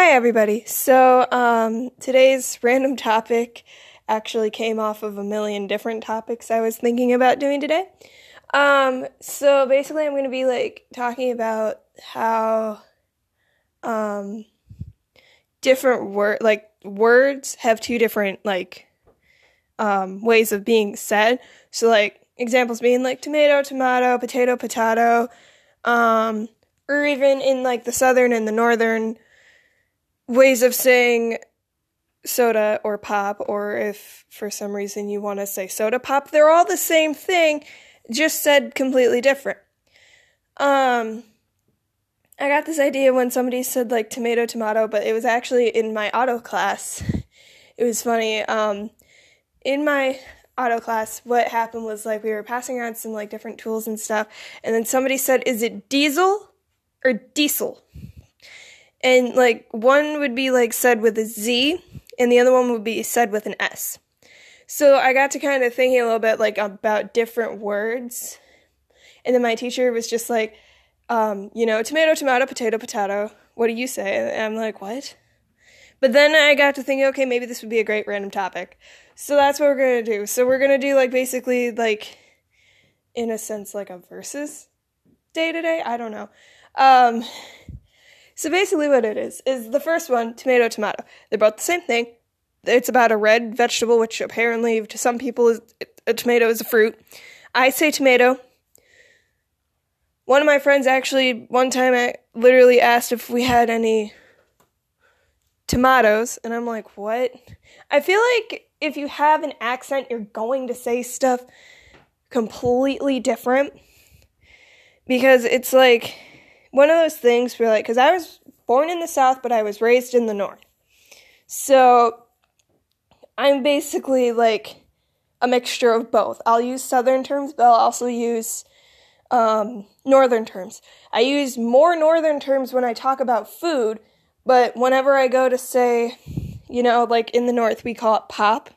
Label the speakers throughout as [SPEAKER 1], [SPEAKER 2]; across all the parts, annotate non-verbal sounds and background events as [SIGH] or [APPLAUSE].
[SPEAKER 1] Hi, everybody. So, um, today's random topic actually came off of a million different topics I was thinking about doing today. Um, so basically, I'm going to be like talking about how, um, different word like words have two different like um ways of being said. So like examples being like tomato, tomato, potato, potato, um, or even in like the southern and the northern ways of saying soda or pop, or if for some reason you want to say soda pop, they're all the same thing, just said completely different. Um, I got this idea when somebody said like tomato, tomato, but it was actually in my auto class. It was funny. Um, in my auto class, what happened was like we were passing around some like different tools and stuff, and then somebody said, "Is it diesel or diesel?" And like one would be like said with a Z, and the other one would be said with an S. So I got to kind of thinking a little bit like about different words, and then my teacher was just like, um, you know, tomato, tomato, potato, potato. What do you say? And I'm like, what? But then I got to thinking, okay, maybe this would be a great random topic. So that's what we're gonna do. So we're gonna do like basically like, in a sense, like a versus day to day. I don't know. Um, so basically, what it is is the first one, tomato, tomato. They're both the same thing. It's about a red vegetable, which apparently to some people is a tomato is a fruit. I say tomato. One of my friends actually one time I literally asked if we had any tomatoes, and I'm like, what? I feel like if you have an accent, you're going to say stuff completely different because it's like one of those things where like because i was born in the south but i was raised in the north. So i'm basically like a mixture of both. I'll use southern terms but i'll also use um, northern terms. I use more northern terms when i talk about food but whenever i go to say you know like in the north we call it pop.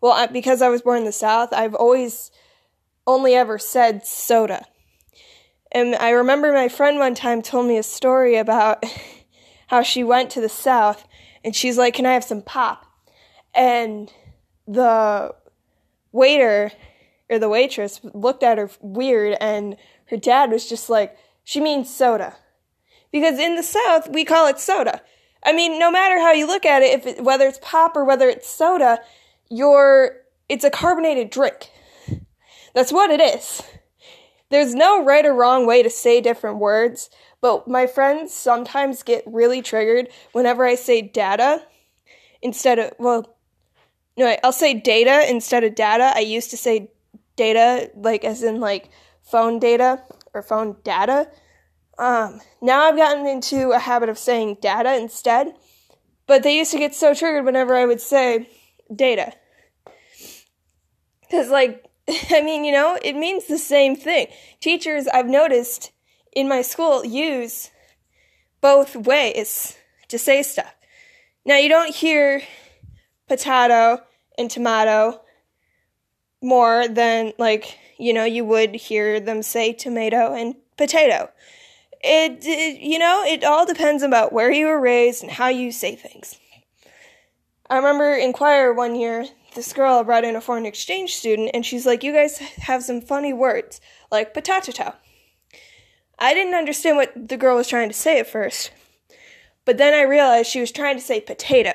[SPEAKER 1] Well I, because i was born in the south i've always only ever said soda and I remember my friend one time told me a story about [LAUGHS] how she went to the South and she's like, Can I have some pop? And the waiter or the waitress looked at her weird and her dad was just like, She means soda. Because in the South, we call it soda. I mean, no matter how you look at it, if it, whether it's pop or whether it's soda, you're it's a carbonated drink. That's what it is there's no right or wrong way to say different words, but my friends sometimes get really triggered whenever I say data instead of, well, no, I'll say data instead of data. I used to say data, like as in like phone data or phone data. Um, now I've gotten into a habit of saying data instead, but they used to get so triggered whenever I would say data. Because, like, [LAUGHS] I mean, you know, it means the same thing. Teachers, I've noticed in my school, use both ways to say stuff. Now, you don't hear potato and tomato more than, like, you know, you would hear them say tomato and potato. It, it, you know, it all depends about where you were raised and how you say things. I remember in choir one year, this girl brought in a foreign exchange student, and she's like, You guys have some funny words, like potato. I didn't understand what the girl was trying to say at first, but then I realized she was trying to say potato.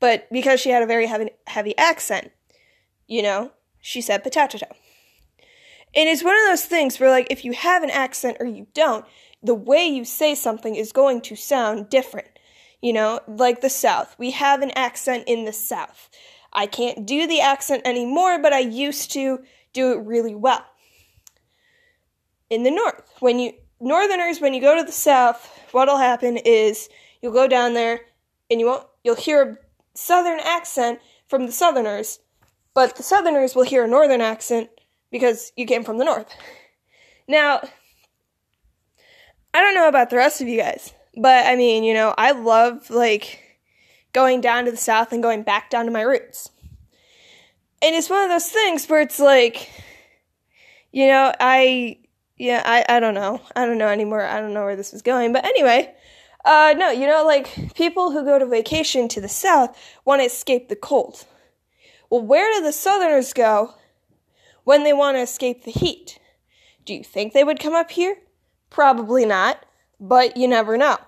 [SPEAKER 1] But because she had a very heavy, heavy accent, you know, she said potato. And it's one of those things where, like, if you have an accent or you don't, the way you say something is going to sound different. You know, like the South. We have an accent in the South. I can't do the accent anymore, but I used to do it really well. In the North, when you Northerners, when you go to the South, what'll happen is you'll go down there and you won't you'll hear a Southern accent from the Southerners, but the Southerners will hear a Northern accent because you came from the North. Now, I don't know about the rest of you guys, but I mean, you know, I love like going down to the south and going back down to my roots. And it's one of those things where it's like, you know, I, yeah, I, I don't know. I don't know anymore. I don't know where this is going. But anyway, Uh, no, you know, like people who go to vacation to the south want to escape the cold. Well, where do the southerners go when they want to escape the heat? Do you think they would come up here? Probably not, but you never know.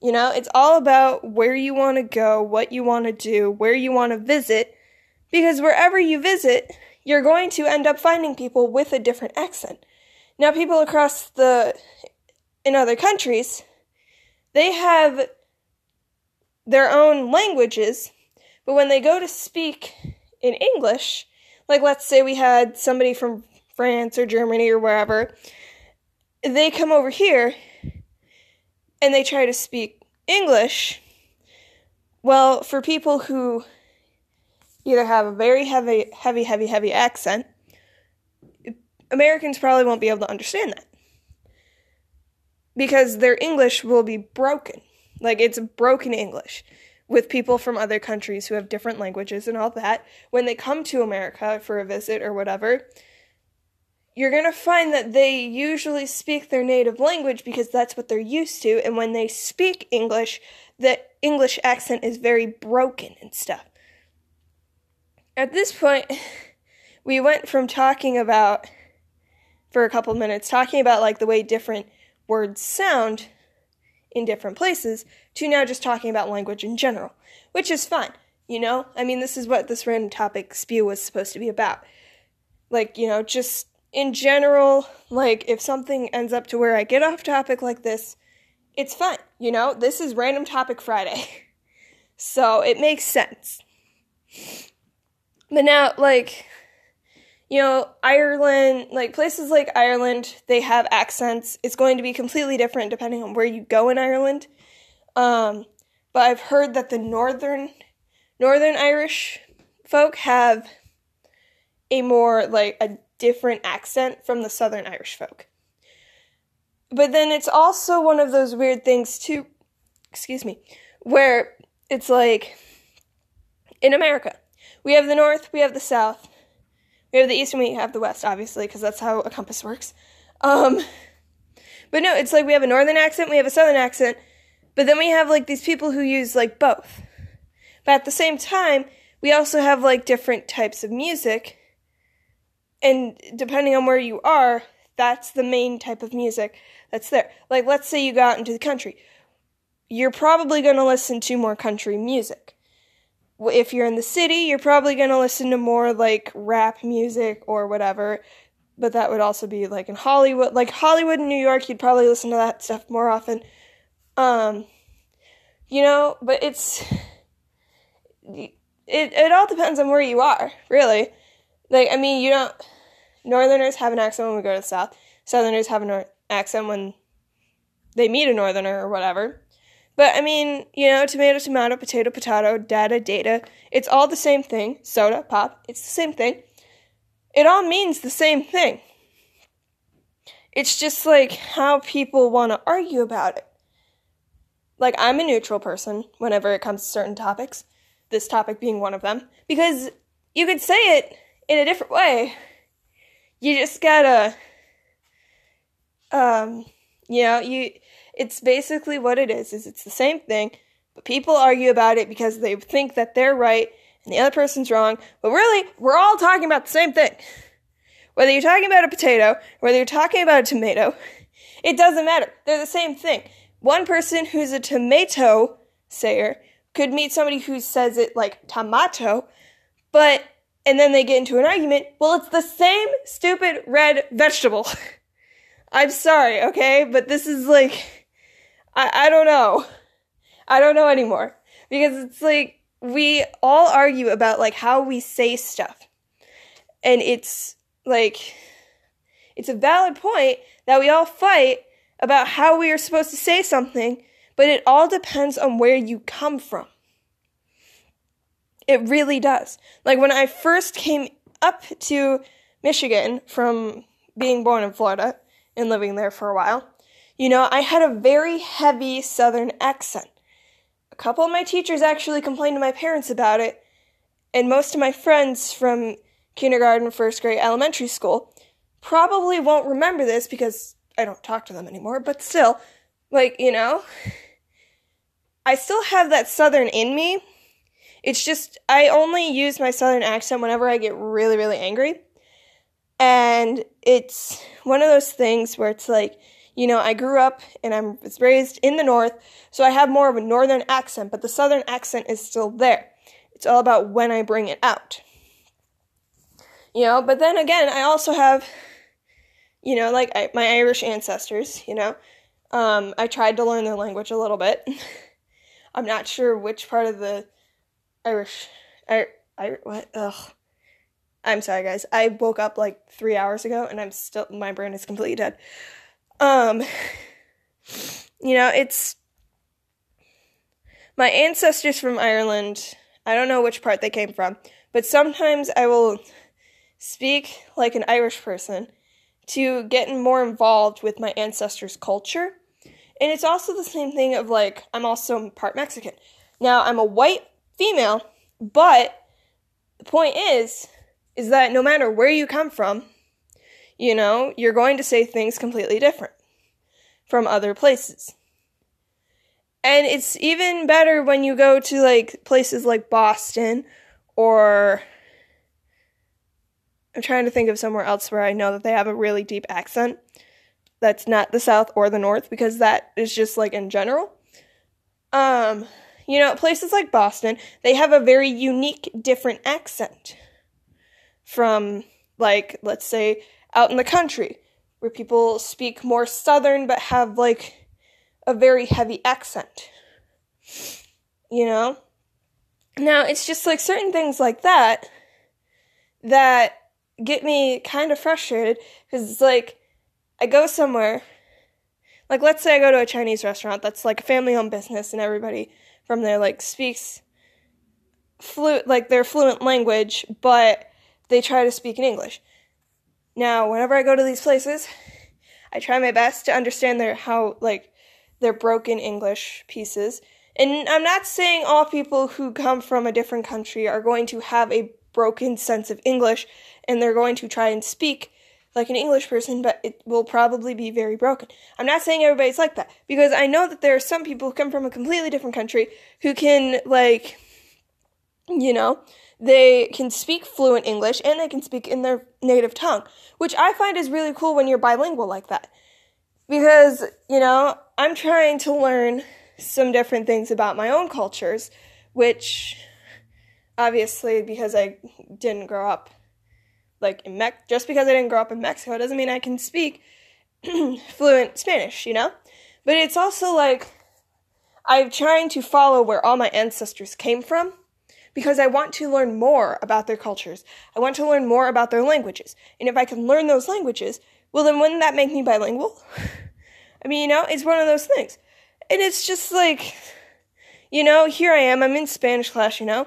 [SPEAKER 1] You know, it's all about where you want to go, what you want to do, where you want to visit, because wherever you visit, you're going to end up finding people with a different accent. Now, people across the, in other countries, they have their own languages, but when they go to speak in English, like let's say we had somebody from France or Germany or wherever, they come over here and they try to speak English. Well, for people who either have a very heavy, heavy, heavy, heavy accent, Americans probably won't be able to understand that. Because their English will be broken. Like, it's broken English with people from other countries who have different languages and all that. When they come to America for a visit or whatever, you're going to find that they usually speak their native language because that's what they're used to. And when they speak English, the English accent is very broken and stuff. At this point, [LAUGHS] we went from talking about, for a couple minutes, talking about like the way different words sound in different places to now just talking about language in general, which is fine. You know, I mean, this is what this random topic spew was supposed to be about. Like, you know, just in general, like if something ends up to where I get off topic like this, it's fine. You know, this is Random Topic Friday. [LAUGHS] so it makes sense. But now, like, you know, Ireland, like places like Ireland, they have accents. It's going to be completely different depending on where you go in Ireland. Um, but I've heard that the northern Northern Irish folk have a more like a different accent from the Southern Irish folk. But then it's also one of those weird things too, excuse me, where it's like in America, we have the North, we have the South, we have the East, and we have the West, obviously, because that's how a compass works. Um, but no, it's like we have a Northern accent, we have a Southern accent, but then we have like these people who use like both. But at the same time, we also have like different types of music and depending on where you are, that's the main type of music that's there. Like, let's say you go out into the country. You're probably going to listen to more country music. If you're in the city, you're probably going to listen to more like rap music or whatever. But that would also be like in Hollywood. Like Hollywood and New York, you'd probably listen to that stuff more often. Um, you know, but it's it it all depends on where you are, really. Like, I mean, you don't. Northerners have an accent when we go to the South. Southerners have an accent when they meet a Northerner or whatever. But I mean, you know, tomato, tomato, potato, potato, data, data. It's all the same thing. Soda, pop. It's the same thing. It all means the same thing. It's just like how people want to argue about it. Like, I'm a neutral person whenever it comes to certain topics, this topic being one of them, because you could say it in a different way. You just gotta, um, you know, you, it's basically what it is, is it's the same thing, but people argue about it because they think that they're right and the other person's wrong, but really, we're all talking about the same thing. Whether you're talking about a potato, whether you're talking about a tomato, it doesn't matter. They're the same thing. One person who's a tomato sayer could meet somebody who says it like tomato, but and then they get into an argument. Well, it's the same stupid red vegetable. [LAUGHS] I'm sorry, okay? But this is like, I, I don't know. I don't know anymore. Because it's like, we all argue about like how we say stuff. And it's like, it's a valid point that we all fight about how we are supposed to say something, but it all depends on where you come from. It really does. Like when I first came up to Michigan from being born in Florida and living there for a while, you know, I had a very heavy southern accent. A couple of my teachers actually complained to my parents about it, and most of my friends from kindergarten, first grade, elementary school probably won't remember this because I don't talk to them anymore, but still, like, you know, I still have that southern in me. It's just I only use my southern accent whenever I get really really angry. And it's one of those things where it's like, you know, I grew up and I was raised in the north, so I have more of a northern accent, but the southern accent is still there. It's all about when I bring it out. You know, but then again, I also have, you know, like I, my Irish ancestors, you know. Um, I tried to learn their language a little bit. [LAUGHS] I'm not sure which part of the Irish, I, I, what, ugh. I'm sorry, guys. I woke up like three hours ago and I'm still, my brain is completely dead. Um, you know, it's my ancestors from Ireland. I don't know which part they came from, but sometimes I will speak like an Irish person to get more involved with my ancestors' culture. And it's also the same thing of like, I'm also part Mexican. Now, I'm a white female, but the point is, is that no matter where you come from, you know, you're going to say things completely different from other places. And it's even better when you go to like places like Boston or I'm trying to think of somewhere else where I know that they have a really deep accent that's not the south or the north because that is just like in general. Um, you know, places like Boston, they have a very unique different accent from like let's say out in the country where people speak more southern but have like a very heavy accent. You know? Now, it's just like certain things like that that get me kind of frustrated because it's like I go somewhere like let's say I go to a Chinese restaurant that's like a family owned business and everybody from there like speaks fluent like their fluent language, but they try to speak in English. Now, whenever I go to these places, I try my best to understand their how like their broken English pieces. And I'm not saying all people who come from a different country are going to have a broken sense of English and they're going to try and speak like an English person, but it will probably be very broken. I'm not saying everybody's like that because I know that there are some people who come from a completely different country who can like you know, they can speak fluent English and they can speak in their native tongue, which I find is really cool when you're bilingual like that. Because, you know, I'm trying to learn some different things about my own cultures, which obviously because I didn't grow up like in Mex just because I didn't grow up in Mexico doesn't mean I can speak [CLEARS THROAT] fluent Spanish, you know? But it's also like I'm trying to follow where all my ancestors came from because I want to learn more about their cultures. I want to learn more about their languages. And if I can learn those languages, well, then wouldn't that make me bilingual? [LAUGHS] I mean, you know, it's one of those things. And it's just like, you know, here I am, I'm in Spanish class, you know,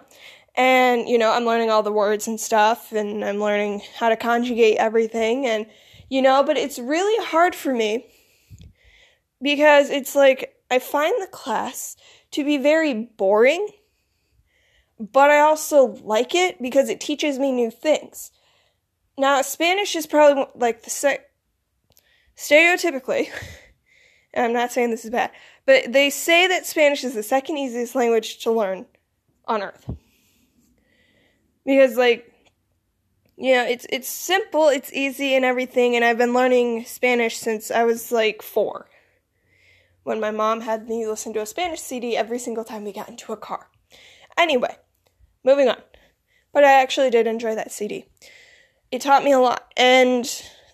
[SPEAKER 1] and, you know, I'm learning all the words and stuff, and I'm learning how to conjugate everything, and, you know, but it's really hard for me because it's like I find the class to be very boring but I also like it because it teaches me new things. Now, Spanish is probably like the se- stereotypically, [LAUGHS] and I'm not saying this is bad, but they say that Spanish is the second easiest language to learn on earth. Because like you know, it's it's simple, it's easy and everything, and I've been learning Spanish since I was like 4. When my mom had me listen to a Spanish CD every single time we got into a car. Anyway, moving on. But I actually did enjoy that CD. It taught me a lot. And,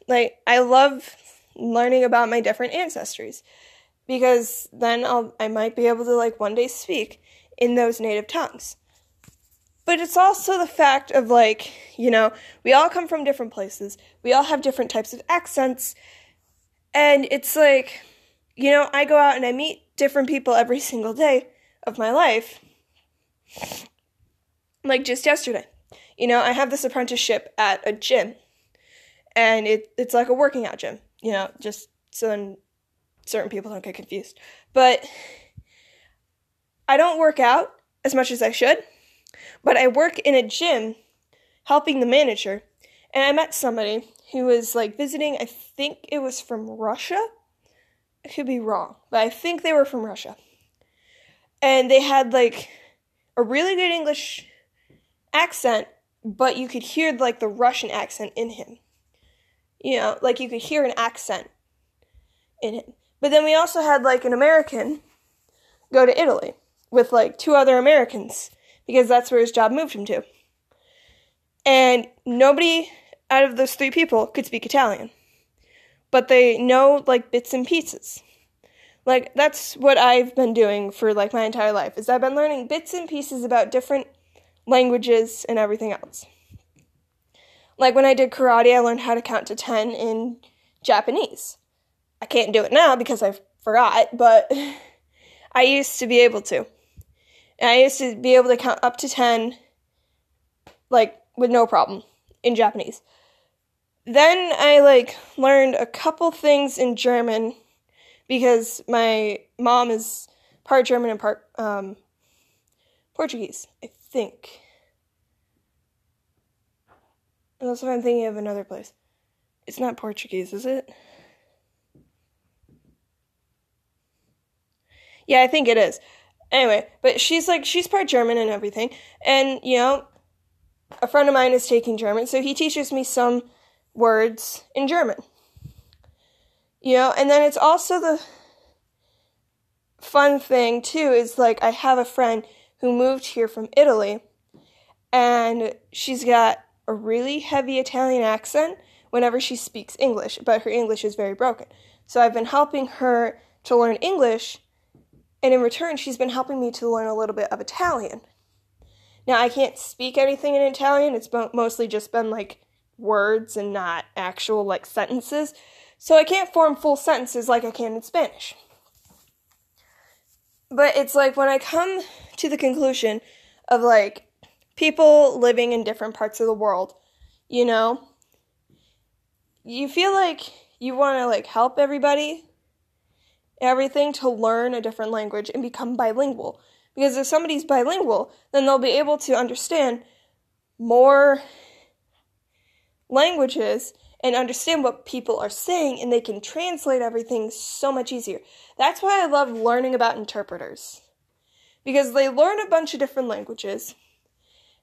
[SPEAKER 1] like, I love learning about my different ancestries because then I'll, I might be able to, like, one day speak in those native tongues. But it's also the fact of, like, you know, we all come from different places, we all have different types of accents, and it's like, you know, I go out and I meet different people every single day of my life like just yesterday. You know, I have this apprenticeship at a gym, and it it's like a working out gym. You know, just so then certain people don't get confused. But I don't work out as much as I should, but I work in a gym helping the manager, and I met somebody who was like visiting. I think it was from Russia. I could be wrong, but I think they were from Russia. and they had like a really good English accent, but you could hear like the Russian accent in him. You know, like you could hear an accent in him. But then we also had like an American go to Italy with like two other Americans because that's where his job moved him to. And nobody out of those three people could speak Italian. But they know like bits and pieces. Like that's what I've been doing for like my entire life is I've been learning bits and pieces about different languages and everything else. Like when I did karate, I learned how to count to 10 in Japanese. I can't do it now because I forgot, but [LAUGHS] I used to be able to. And I used to be able to count up to 10 like with no problem in Japanese. Then I like learned a couple things in German because my mom is part German and part um, Portuguese, I think. Unless if I'm thinking of another place. It's not Portuguese, is it? Yeah, I think it is. Anyway, but she's like she's part German and everything. And, you know, a friend of mine is taking German, so he teaches me some words in German. You know, and then it's also the fun thing too is like I have a friend who moved here from Italy and she's got a really heavy Italian accent whenever she speaks English, but her English is very broken. So I've been helping her to learn English and in return, she's been helping me to learn a little bit of Italian. Now, I can't speak anything in Italian, it's mostly just been like words and not actual like sentences. So I can't form full sentences like I can in Spanish. But it's like when I come to the conclusion of like people living in different parts of the world, you know, you feel like you want to like help everybody everything to learn a different language and become bilingual. Because if somebody's bilingual, then they'll be able to understand more languages and understand what people are saying and they can translate everything so much easier. That's why I love learning about interpreters. Because they learn a bunch of different languages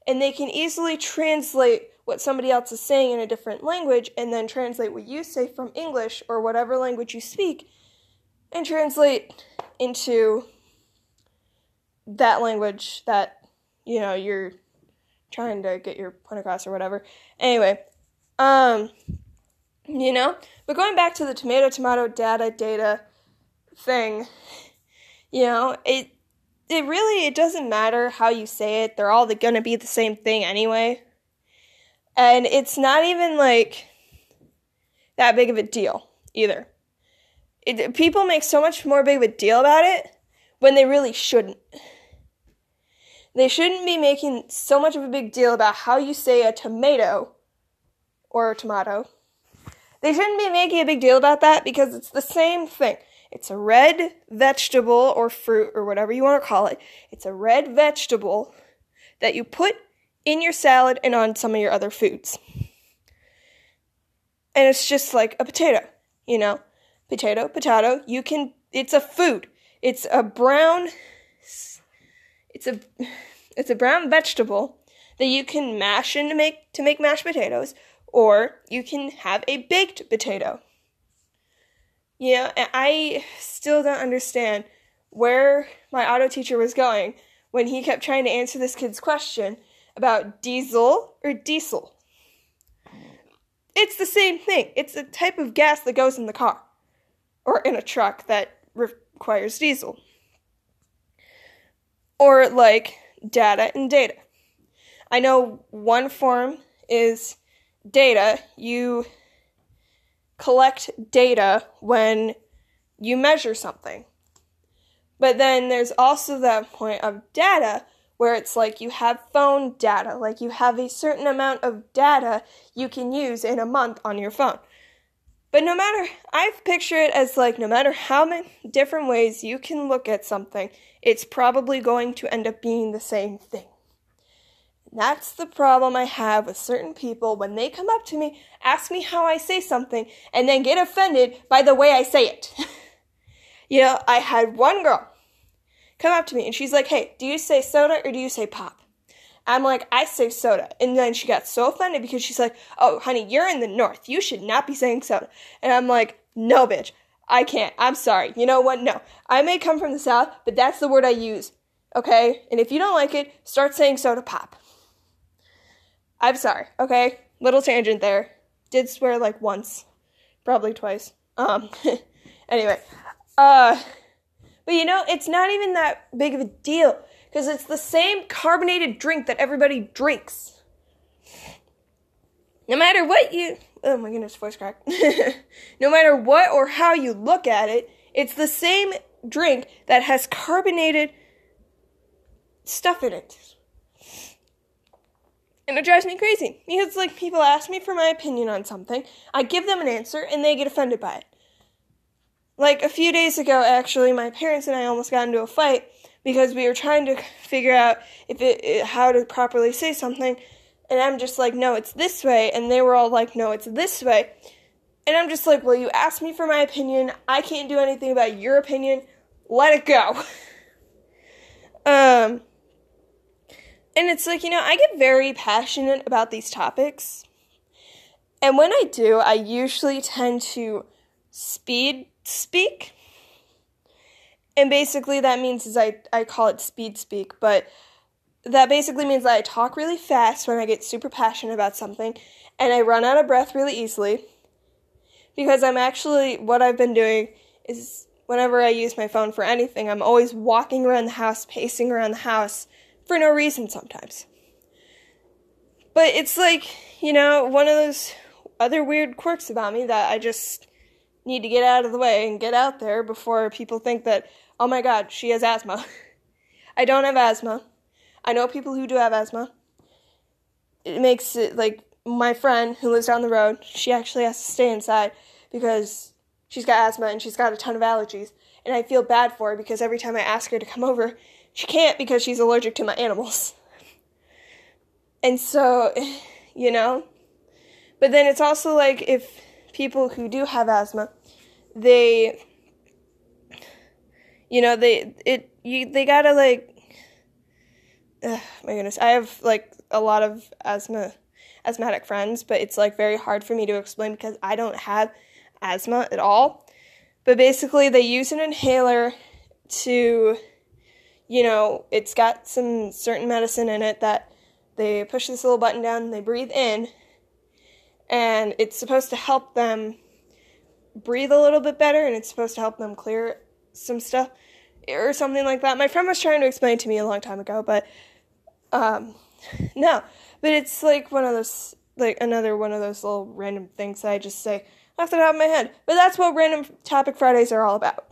[SPEAKER 1] and they can easily translate what somebody else is saying in a different language and then translate what you say from English or whatever language you speak and translate into that language that you know you're trying to get your point across or whatever. Anyway, um you know, but going back to the tomato tomato data data thing, you know, it it really it doesn't matter how you say it. They're all going to be the same thing anyway. And it's not even like that big of a deal either it, people make so much more big of a deal about it when they really shouldn't. They shouldn't be making so much of a big deal about how you say a tomato or a tomato. They shouldn't be making a big deal about that because it's the same thing. It's a red vegetable or fruit or whatever you want to call it. It's a red vegetable that you put in your salad and on some of your other foods. And it's just like a potato, you know? Potato, potato. You can, it's a food. It's a brown, it's a, it's a brown vegetable that you can mash and make, to make mashed potatoes, or you can have a baked potato. Yeah, I still don't understand where my auto teacher was going when he kept trying to answer this kid's question about diesel or diesel. It's the same thing. It's a type of gas that goes in the car or in a truck that requires diesel. Or like data and data. I know one form is data. You collect data when you measure something. But then there's also that point of data where it's like you have phone data, like you have a certain amount of data you can use in a month on your phone. But no matter, I've pictured it as like no matter how many different ways you can look at something, it's probably going to end up being the same thing. That's the problem I have with certain people when they come up to me, ask me how I say something, and then get offended by the way I say it. [LAUGHS] you know, I had one girl. come up to me and she's like, "Hey, do you say soda or do you say pop?" I'm like, I say soda. And then she got so offended because she's like, Oh, honey, you're in the north. You should not be saying soda. And I'm like, No, bitch. I can't. I'm sorry. You know what? No. I may come from the south, but that's the word I use. Okay? And if you don't like it, start saying soda pop. I'm sorry. Okay? Little tangent there. Did swear like once. Probably twice. Um [LAUGHS] anyway. Uh but you know, it's not even that big of a deal because it's the same carbonated drink that everybody drinks. No matter what you. Oh my goodness, voice crack. [LAUGHS] no matter what or how you look at it, it's the same drink that has carbonated stuff in it. And it drives me crazy because, like, people ask me for my opinion on something, I give them an answer, and they get offended by it. Like, a few days ago, actually, my parents and I almost got into a fight because we were trying to figure out if it, it, how to properly say something. And I'm just like no it's this way. And they were all like no it's this way. And I'm just like well you asked me for my opinion. I can't do anything about your opinion. Let it go. [LAUGHS] Um and it's like you know I get very passionate about these topics. And when I do I usually tend to speed speak and basically that means is I, I call it speed speak, but that basically means that I talk really fast when I get super passionate about something and I run out of breath really easily. Because I'm actually what I've been doing is whenever I use my phone for anything, I'm always walking around the house, pacing around the house for no reason sometimes. But it's like, you know, one of those other weird quirks about me that I just need to get out of the way and get out there before people think that oh my god, she has asthma. [LAUGHS] I don't have asthma. I know people who do have asthma. It makes it like my friend who lives down the road, she actually has to stay inside because she's got asthma and she's got a ton of allergies. And I feel bad for her because every time I ask her to come over, she can't because she's allergic to my animals. [LAUGHS] And so, [SIGHS] you know, but then it's also like if people who do have asthma, they you know they it you they gotta like ugh, my goodness. I have like a lot of asthma asthmatic friends but it's like very hard for me to explain because i don't have asthma at all. But basically they use an inhaler to you know it's got some certain medicine in it that they push this little button down they breathe in. And it's supposed to help them breathe a little bit better and it's supposed to help them clear some stuff or something like that. My friend was trying to explain to me a long time ago, but um, no. But it's like one of those, like another one of those little random things that I just say off the top of my head. But that's what random topic Fridays are all about.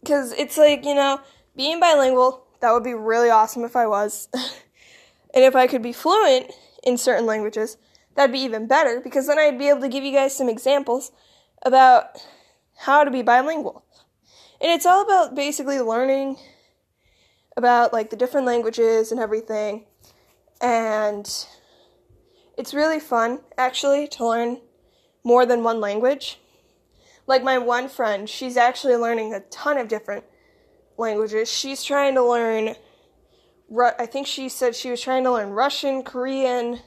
[SPEAKER 1] Because it's like, you know, being bilingual, that would be really awesome if I was. [LAUGHS] and if I could be fluent in certain languages, that'd be even better because then I'd be able to give you guys some examples about how to be bilingual. And it's all about basically learning about like the different languages and everything. And it's really fun actually to learn more than one language. Like my one friend, she's actually learning a ton of different languages. She's trying to learn I think she said she was trying to learn Russian, Korean,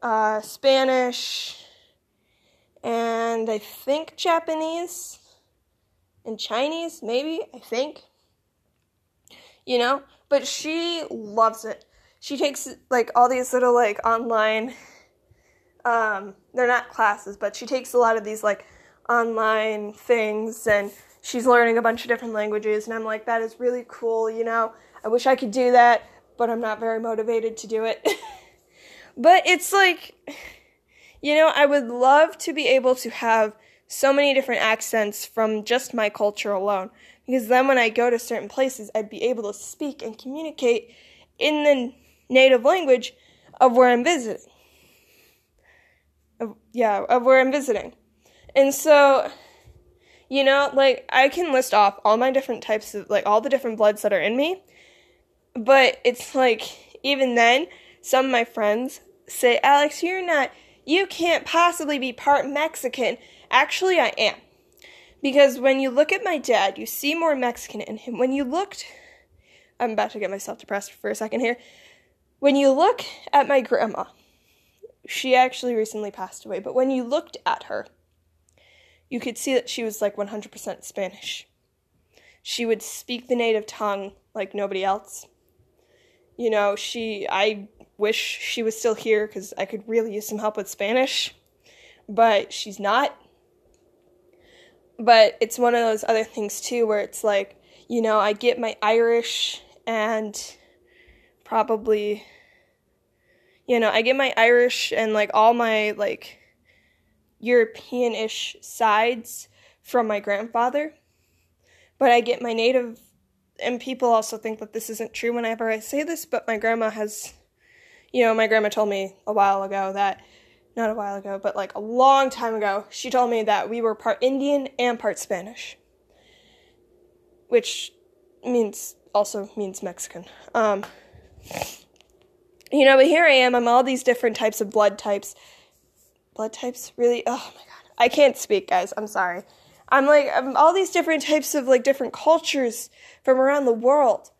[SPEAKER 1] uh, Spanish, and I think Japanese and Chinese, maybe, I think. You know? But she loves it. She takes like all these little like online um they're not classes, but she takes a lot of these like online things and she's learning a bunch of different languages and I'm like that is really cool, you know. I wish I could do that, but I'm not very motivated to do it. [LAUGHS] but it's like you know, I would love to be able to have so many different accents from just my culture alone. Because then when I go to certain places, I'd be able to speak and communicate in the native language of where I'm visiting. Of, yeah, of where I'm visiting. And so, you know, like, I can list off all my different types of, like, all the different bloods that are in me. But it's like, even then, some of my friends say, Alex, you're not you can't possibly be part Mexican. Actually, I am. Because when you look at my dad, you see more Mexican in him. When you looked, I'm about to get myself depressed for a second here. When you look at my grandma, she actually recently passed away, but when you looked at her, you could see that she was like 100% Spanish. She would speak the native tongue like nobody else. You know, she, I wish she was still here because I could really use some help with Spanish, but she's not. But it's one of those other things too where it's like, you know, I get my Irish and probably you know, I get my Irish and like all my like European-ish sides from my grandfather. But I get my native and people also think that this isn't true whenever I say this, but my grandma has you know, my grandma told me a while ago that not a while ago, but like a long time ago, she told me that we were part Indian and part Spanish. Which means also means Mexican. Um you know, but here I am. I'm all these different types of blood types. Blood types? Really? Oh my god. I can't speak, guys. I'm sorry. I'm like, I'm all these different types of like different cultures from around the world.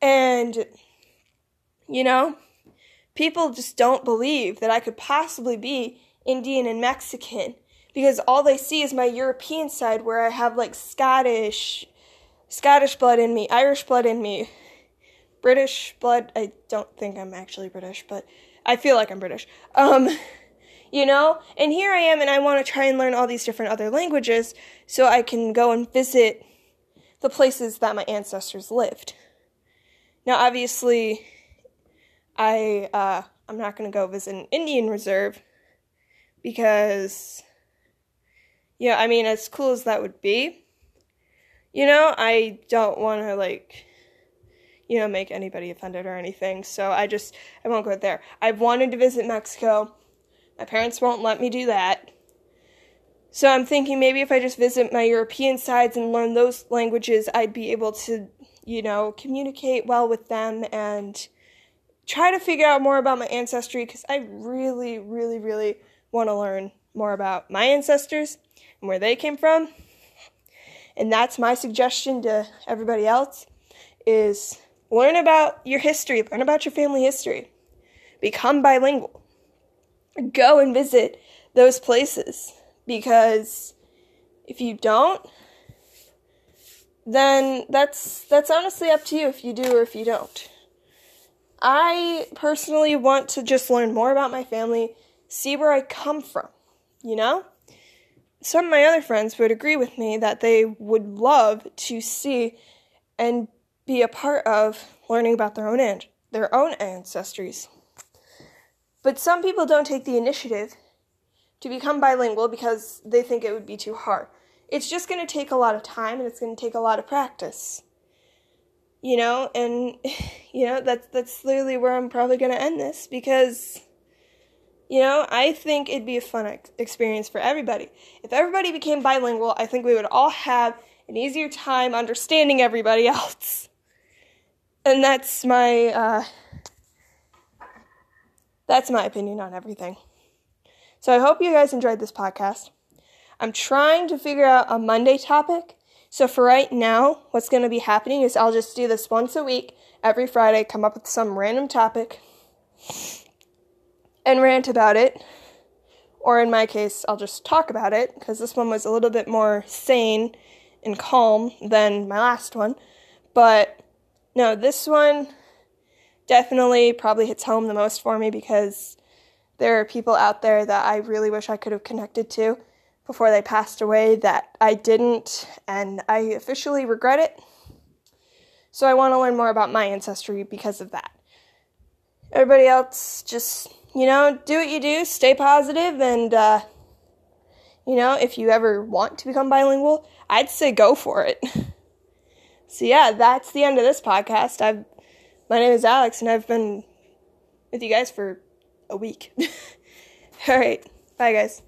[SPEAKER 1] And, you know, people just don't believe that I could possibly be Indian and Mexican because all they see is my European side where I have like Scottish, Scottish blood in me, Irish blood in me, British blood. I don't think I'm actually British, but I feel like I'm British. Um, [LAUGHS] you know? And here I am, and I want to try and learn all these different other languages so I can go and visit the places that my ancestors lived. Now, obviously, I uh, I'm not to go visit an Indian reserve because, yeah, I mean, as cool as that would be, you know, I don't want to like you know, make anybody offended or anything. So I just, I won't go there. I've wanted to visit Mexico. My parents won't let me do that. So I'm thinking maybe if I just visit my European sides and learn those languages, I'd be able to, you know, communicate well with them and try to figure out more about my ancestry because I really, really, really want to learn more about my ancestors and where they came from. And that's my suggestion to everybody else is Learn about your history, learn about your family history. Become bilingual. Go and visit those places because if you don't, then that's that's honestly up to you if you do or if you don't. I personally want to just learn more about my family, see where I come from, you know? Some of my other friends would agree with me that they would love to see and be a part of learning about their own an- their own ancestries. But some people don't take the initiative to become bilingual because they think it would be too hard. It's just going to take a lot of time and it's going to take a lot of practice. You know, and [SIGHS] you know that's that's literally where I'm probably going to end this because you know, I think it'd be a fun ex- experience for everybody. If everybody became bilingual, I think we would all have an easier time understanding everybody [LAUGHS] else and that's my uh, that's my opinion on everything. So I hope you guys enjoyed this podcast. I'm trying to figure out a Monday topic. So for right now, what's going to be happening is I'll just do this once a week, every Friday, come up with some random topic and rant about it. Or in my case, I'll just talk about it because this one was a little bit more sane and calm than my last one. But no, this one definitely probably hits home the most for me because there are people out there that I really wish I could have connected to before they passed away that I didn't, and I officially regret it. So I want to learn more about my ancestry because of that. Everybody else, just, you know, do what you do, stay positive, and, uh, you know, if you ever want to become bilingual, I'd say go for it. [LAUGHS] So yeah, that's the end of this podcast. I've my name is Alex and I've been with you guys for a week. [LAUGHS] All right. Bye guys.